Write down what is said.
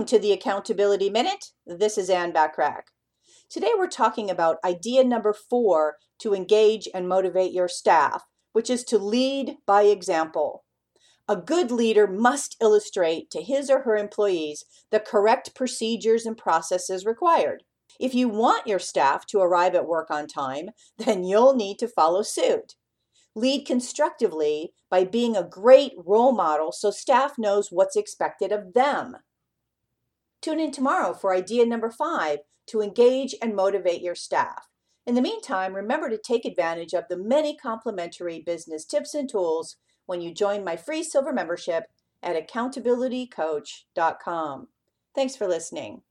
Welcome to the Accountability Minute. This is Anne Bachrach. Today we're talking about idea number four to engage and motivate your staff, which is to lead by example. A good leader must illustrate to his or her employees the correct procedures and processes required. If you want your staff to arrive at work on time, then you'll need to follow suit. Lead constructively by being a great role model so staff knows what's expected of them. Tune in tomorrow for idea number five to engage and motivate your staff. In the meantime, remember to take advantage of the many complimentary business tips and tools when you join my free silver membership at accountabilitycoach.com. Thanks for listening.